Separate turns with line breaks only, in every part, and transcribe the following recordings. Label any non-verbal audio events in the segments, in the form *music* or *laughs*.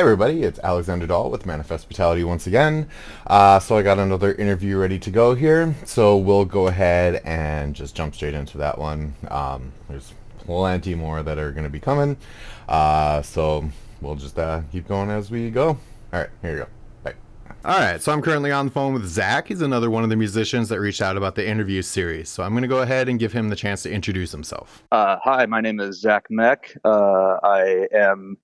Hey everybody, it's Alexander Dahl with Manifest Brutality once again. Uh, so I got another interview ready to go here, so we'll go ahead and just jump straight into that one. Um, there's plenty more that are going to be coming, uh, so we'll just uh, keep going as we go. All right, here you go. Bye. All right, so I'm currently on the phone with Zach. He's another one of the musicians that reached out about the interview series. So I'm going to go ahead and give him the chance to introduce himself.
Uh, hi, my name is Zach Meck. Uh, I am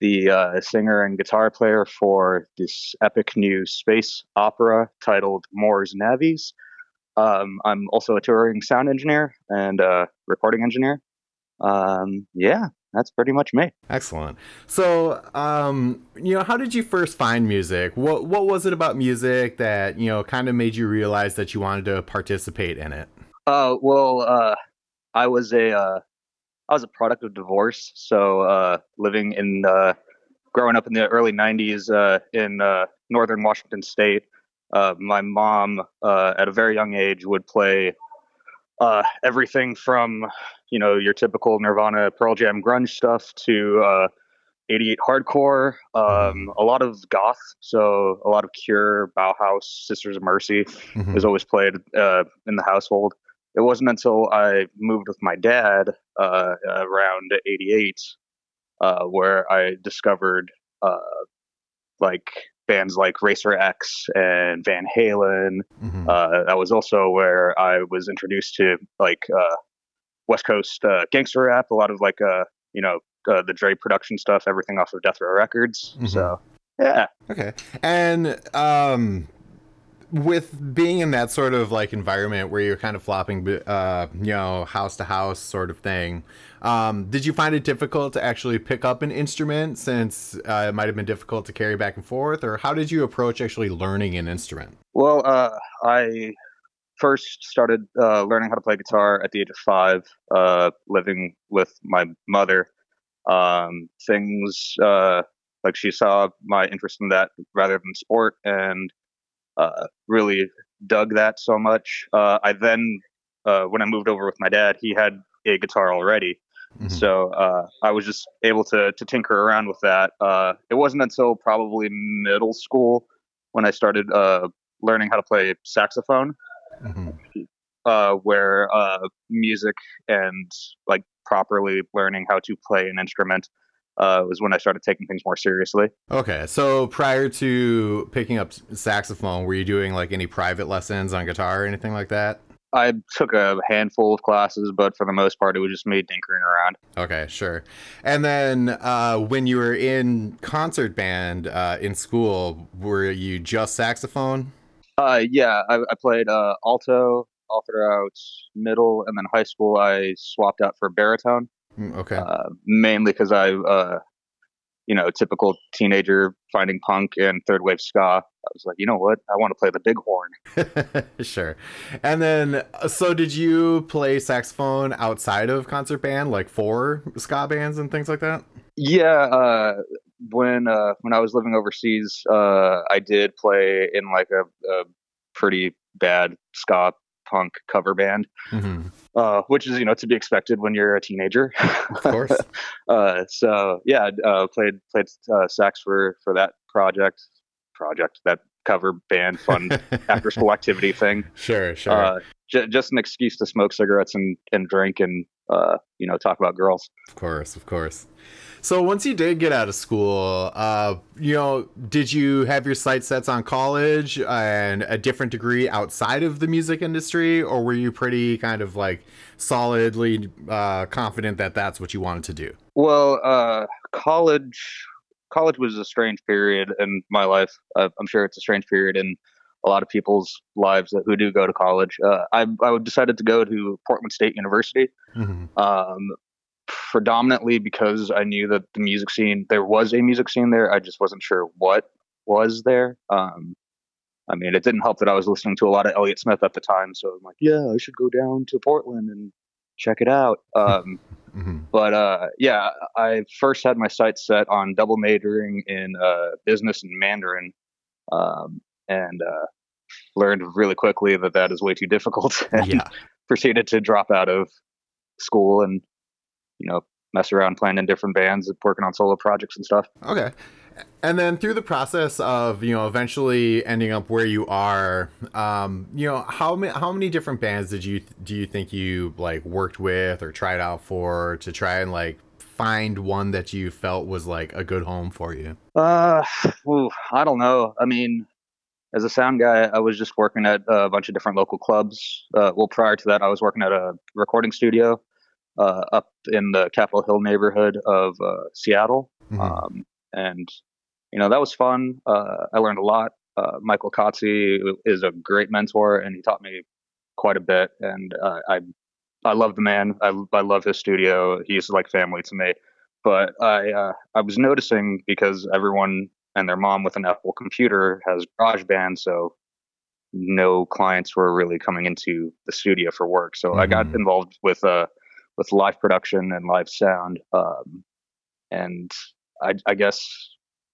the uh, singer and guitar player for this epic new space opera titled Mors Navis. Um, I'm also a touring sound engineer and recording engineer. Um, yeah, that's pretty much me.
Excellent. So, um, you know, how did you first find music? What What was it about music that you know kind of made you realize that you wanted to participate in it?
Uh, well, uh, I was a uh, I was a product of divorce. So uh, living in uh, growing up in the early '90s uh, in uh, northern Washington State, uh, my mom uh, at a very young age would play everything from you know your typical Nirvana, Pearl Jam, grunge stuff to 88 hardcore, um, a lot of goth, so a lot of Cure, Bauhaus, Sisters of Mercy mm-hmm. was always played in the household it wasn't until I moved with my dad uh, around 88 uh, where I discovered uh, like bands like Racer X and Van Halen. Mm-hmm. Uh, that was also where I was introduced to like uh, West Coast uh, gangster rap, a lot of like, you know, the Dre production stuff, everything off of Death Row Records. Mm-hmm. So, yeah.
Okay. And um, with being in that sort of like environment where you're kind of flopping, uh, you know, house to house sort of thing, um, did you find it difficult to actually pick up an instrument since uh, it might have been difficult to carry back and forth, or how did you approach actually learning an instrument?
Well, uh, I first started uh, learning how to play guitar at the age of five, uh, living with my mother. Um, things uh, like she saw my interest in that rather than sport and really dug that so much. Uh, I then, uh, when I moved over with my dad, he had a guitar already. Mm-hmm. So uh, I was just able to to tinker around with that. Uh, it wasn't until probably middle school when I started learning how to play saxophone, mm-hmm. where music and like properly learning how to play an instrument uh, was when I started taking things more seriously.
Okay, so prior to picking up saxophone, were you doing like any private lessons on guitar or anything like that?
I took a handful of classes, but for the most part, it was just me tinkering around.
Okay, sure. And then uh, when you were in concert band uh, in school, were you just saxophone?
Uh, yeah, I, I played uh, alto all throughout middle, and then high school I swapped out for baritone.
Mm, okay. Uh,
mainly because I, uh, you know, typical teenager finding punk and third wave ska. I was like, you know what? I want to play the big horn. *laughs*
sure. And then, uh, so did you play saxophone outside of concert band, like for ska bands and things like that?
Yeah. Uh, when uh, when I was living overseas, uh, I did play in like a, a pretty bad ska punk cover band, mm-hmm. Uh, which is you know to be expected when you're a teenager.
Of course. *laughs*
uh, so yeah, uh, played played uh, sax for for that project project that cover band fun *laughs* after school activity thing.
Sure, sure. Uh,
j- just an excuse to smoke cigarettes and and drink and uh, you know talk about girls.
Of course, of course. So once you did get out of school, uh, you know, did you have your sights set on college and a different degree outside of the music industry, or were you pretty kind of like solidly uh, confident that that's what you wanted to do?
Well, uh, college college was a strange period in my life. I'm sure it's a strange period in a lot of people's lives who do go to college. Uh, I, I decided to go to Portland State University. Mm-hmm. Um, predominantly because I knew that the music scene, there was a music scene there. I just wasn't sure what was there. Um, I mean, it didn't help that I was listening to a lot of Elliott Smith at the time. So I'm like, yeah, I should go down to Portland and check it out. Um, mm-hmm. But uh, yeah, I first had my sights set on double majoring in uh, business and Mandarin, um, and uh, learned really quickly that that is way too difficult, *laughs* and yeah. proceeded to drop out of school and you know, mess around playing in different bands and working on solo projects and stuff.
Okay. and then through the process of you know eventually ending up where you are um you know how many how many different bands did you do you think you like worked with or tried out for to try and like find one that you felt was like a good home for you
uh ooh, i don't know i mean as a sound guy i was just working at a bunch of different local clubs uh, well prior to that i was working at a recording studio uh, up in the capitol hill neighborhood of uh, seattle mm-hmm. um, and you know that was fun. Uh, I learned a lot. Uh, Michael Kotze is a great mentor, and he taught me quite a bit. And uh, I I love the man. I I love his studio. He's like family to me. But I uh, I was noticing because everyone and their mom with an Apple computer has GarageBand, so no clients were really coming into the studio for work. So mm-hmm. I got mm-hmm. involved with uh with live production and live sound. Um, and I, I guess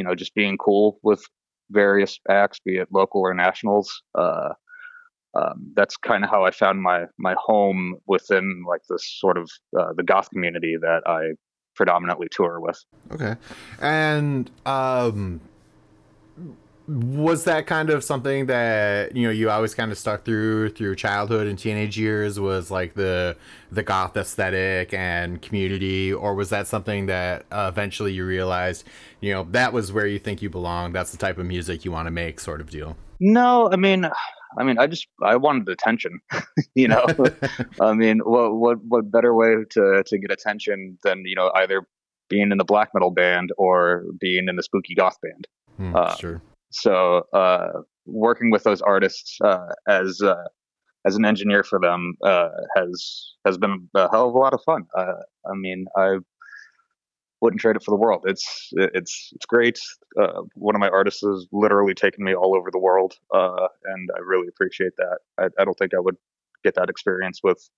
you know, just being cool with various acts, be it local or nationals. Uh, um, that's kind of how I found my my home within like this sort of uh, the goth community that I predominantly tour with.
Okay, and um, was that kind of something that you know you always kind of stuck through through childhood and teenage years was like the the goth aesthetic and community? Or was that something that uh, eventually you realized you know that was where you think you belong that's the type of music you want to make sort of deal?
No i mean i mean i just i wanted attention *laughs* you know? *laughs* I mean what what what better way to to get attention than you know either being in the black metal band or being in the spooky goth band.
Mm, uh, sure
so uh, working with those artists uh, as uh, as an engineer for them uh, has has been a hell of a lot of fun. Uh, I mean, I wouldn't trade it for the world. It's it's it's great. Uh, one of my artists has literally taken me all over the world, and I really appreciate that. I, I don't think I would get that experience with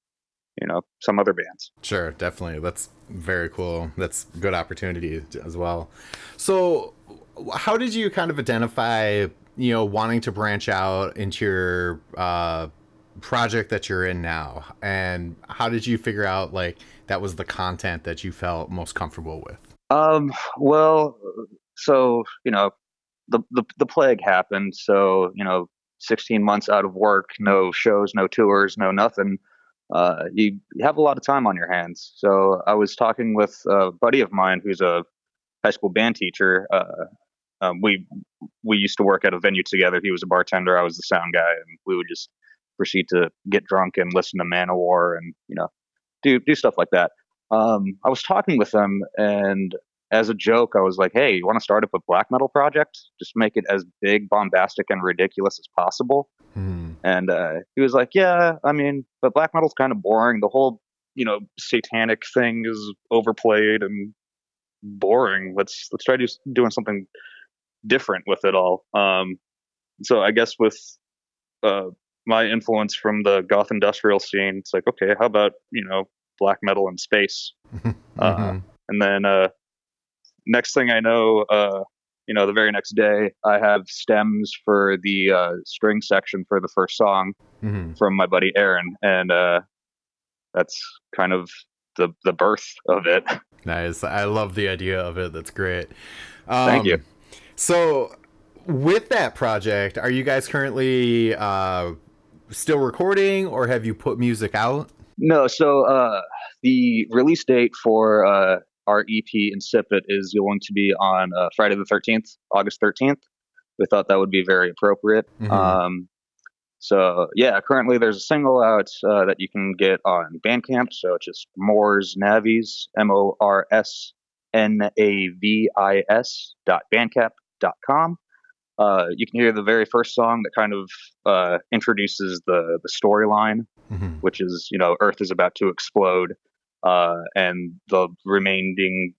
you know some other bands
sure definitely that's very cool that's good opportunity as well so how did you kind of identify you know wanting to branch out into your uh, project that you're in now? And how did you figure out like that was the content that you felt most comfortable with?
Um well so you know the the, the plague happened. So you know 16 months out of work no shows no tours no nothing. Uh, you, you have a lot of time on your hands. So i was talking with a buddy of mine who's a high school band teacher uh, um, we we used to work at a venue together. He was a bartender, I was the sound guy, and we would just proceed to get drunk and listen to Manowar and you know do do stuff like that. Um, I was talking with him, and as a joke, I was like, "Hey, you want to start up a black metal project? Just make it as big, bombastic, and ridiculous as possible." Hmm. And uh, he was like, "Yeah, I mean, but black metal's kind of boring. The whole, you know, satanic thing is overplayed and boring. Let's let's try just doing something different with it all. Um, so I guess with uh, my influence from the goth industrial scene, it's like, okay, how about you know black metal in space? Uh, *laughs* mm-hmm. uh, and then uh, next thing I know, uh, you know, the very next day, I have stems for the uh, string section for the first song mm-hmm. from my buddy Aaron, and that's kind of the the birth of it. *laughs*
Nice. I love the idea of it. That's great.
Um, Thank you.
So, with that project, are you guys currently uh, still recording, or have you put music out?
No. So uh, the release date for uh, our EP Incipit is going to be on uh, Friday the thirteenth, August thirteenth. We thought that would be very appropriate. Mm-hmm. Um, so yeah, currently there's a single out uh, that you can get on Bandcamp. So it's just Mors Navis, M O R S N A V I S dot Bandcamp com. Uh, you can hear the very first song that kind of uh, introduces the the storyline, mm-hmm. which is you know Earth is about to explode, uh, and the remaining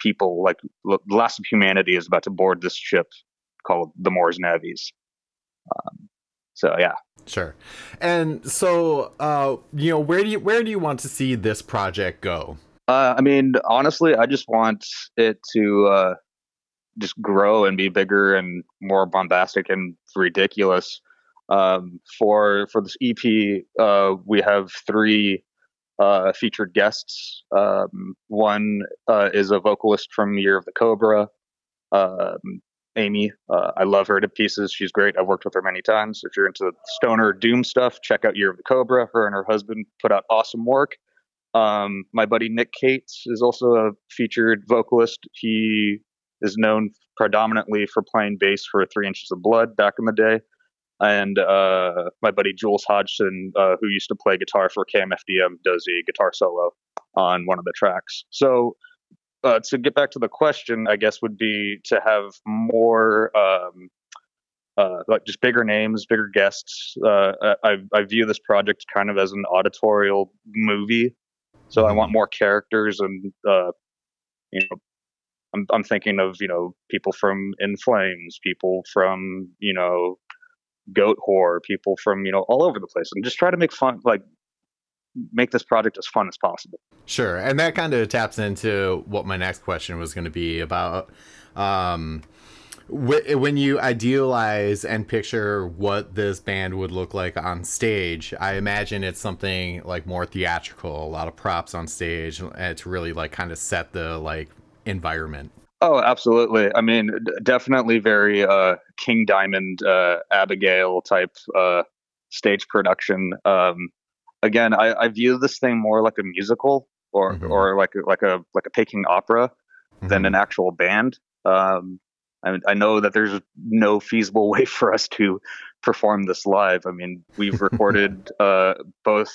people, like the last of humanity, is about to board this ship called the Mors Navis. Um, so yeah,
sure. And so, uh, you know, where do you where do you want to see this project go?
Uh, I mean, honestly, I just want it to uh, just grow and be bigger and more bombastic and ridiculous. Um, for for this EP, uh, we have three uh, featured guests. Um, one uh, is a vocalist from Year of the Cobra. Um, Amy, uh, I love her to pieces. She's great. I've worked with her many times. If you're into stoner doom stuff, check out Year of the Cobra. Her and her husband put out awesome work. Um, my buddy Nick Cates is also a featured vocalist. He is known predominantly for playing bass for Three Inches of Blood back in the day. And uh, my buddy Jules Hodgson, uh, who used to play guitar for KMFDM, does a guitar solo on one of the tracks. So uh, to get back to the question, I guess would be to have more um, uh, like just bigger names, bigger guests. Uh, I, I view this project kind of as an auditorial movie, so I want more characters and uh, you know. I'm, I'm thinking of you know people from In Flames, people from you know Goat Goatwhore, people from you know all over the place, and just try to make fun like make this project as fun as possible.
Sure, and that kind of taps into what my next question was going to be about. Um, when you idealize and picture what this band would look like on stage, I imagine it's something like more theatrical, a lot of props on stage, to really like kind of set the like environment.
Oh, absolutely. I mean, definitely very uh, King Diamond, uh, Abigail type uh, stage production. Um, again, I, I view this thing more like a musical or mm-hmm. or like like a like a Peking opera mm-hmm. than an actual band. Um, I, I know that there's no feasible *laughs* way for us to perform this live. I mean, we've *laughs* recorded uh, both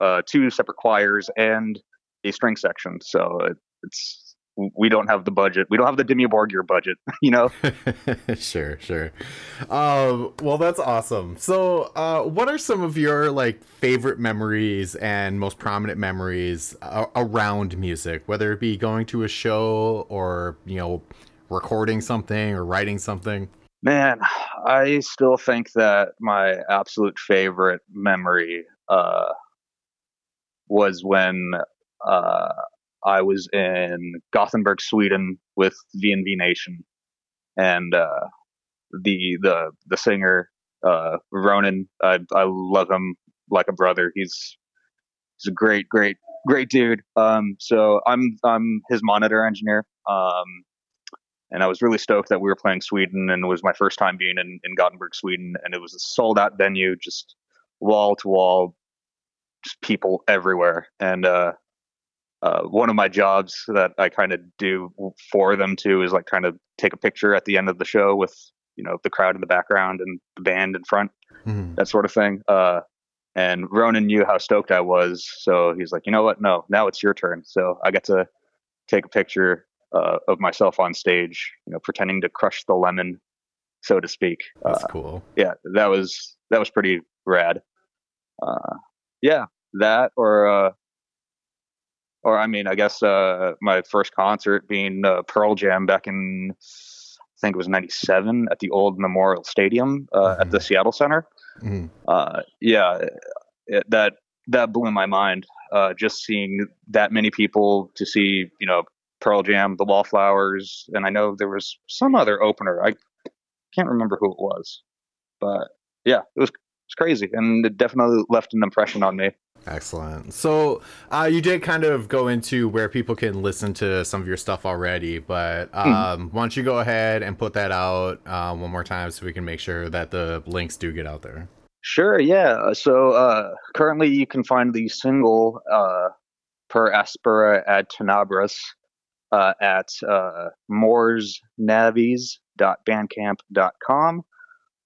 uh, two separate choirs and a string section, so it, it's we don't have the budget. We don't have the Dimmu Borgir budget, *laughs* you know? *laughs*
sure, sure. Um, well, that's awesome. So, uh, what are some of your like favorite memories and most prominent memories uh, around music, whether it be going to a show or, you know, recording something or writing something?
Man, I still think that my absolute favorite memory uh, was when uh, I was in Gothenburg, Sweden, with VNV Nation, and uh, the the the singer uh, Ronan. I I love him like a brother. He's he's a great great great dude. Um, so I'm I'm his monitor engineer. Um, and I was really stoked that we were playing Sweden, and it was my first time being in, in Gothenburg, Sweden, and it was a sold out venue, just wall to wall, just people everywhere, and uh, uh, one of my jobs that I kind of do for them too is like kind of take a picture at the end of the show with you know the crowd in the background and the band in front, mm-hmm. that sort of thing. Uh, and Ronan knew how stoked I was, so he's like, you know what? No, now it's your turn. So I get to take a picture uh, of myself on stage, you know, pretending to crush the lemon, so to speak.
That's uh, cool.
Yeah, that was that was pretty rad. Uh, yeah, that or uh, or I mean, I guess uh, my first concert being uh, Pearl Jam back in I think it was '97 at the old Memorial Stadium uh, mm-hmm. at the mm-hmm. Seattle Center. Mm-hmm. Uh, yeah, it, that that blew my mind. Uh, just seeing that many people to see, you know, Pearl Jam, the Wallflowers, and I know there was some other opener. I can't remember who it was, but yeah, it was it's crazy, and it definitely left an impression on me.
Excellent. So uh, you did kind of go into where people can listen to some of your stuff already, but hmm. um, mm. why don't you go ahead and put that out uh, one more time so we can make sure that the links do get out there.
Sure. Yeah. So uh, currently, you can find the single uh, "Per Aspera ad Tenebras" uh, at uh, morsnavis.bandcamp.com.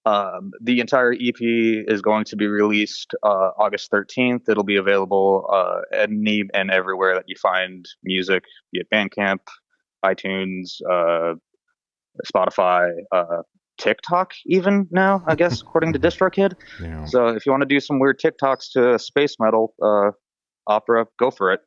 Um, the entire EP is going to be released uh, August 13th. It'll be available uh, any and everywhere that you find music, be it Bandcamp, iTunes, uh, Spotify, uh, TikTok, even now, I guess, *laughs* according to DistroKid. Yeah. So if you want to do some weird TikToks to space metal uh, opera, go for it.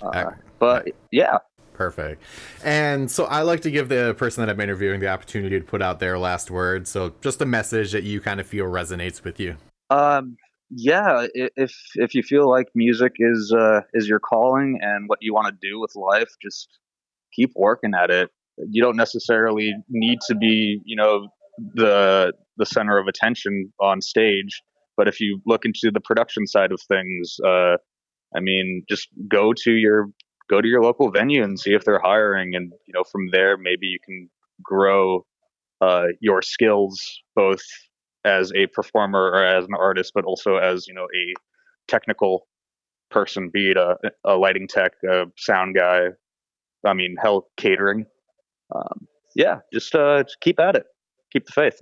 Uh, but yeah,
Perfect. And so I like to give the person that I'm interviewing the opportunity to put out their last word. So just a message that you kind of feel resonates with you.
Um, yeah, if if you feel like music is uh, is your calling and what you want to do with life, just keep working at it. You don't necessarily need to be, you know, the the center of attention on stage, but if you look into the production side of things, uh, I mean, just go to your go to your local venue and see if they're hiring and you know from there maybe you can grow uh, your skills both as a performer or as an artist, but also as you know a technical person, be it a, a lighting tech, a sound guy. I mean, hell, catering. Um, yeah, just uh, just keep at it. Keep the faith.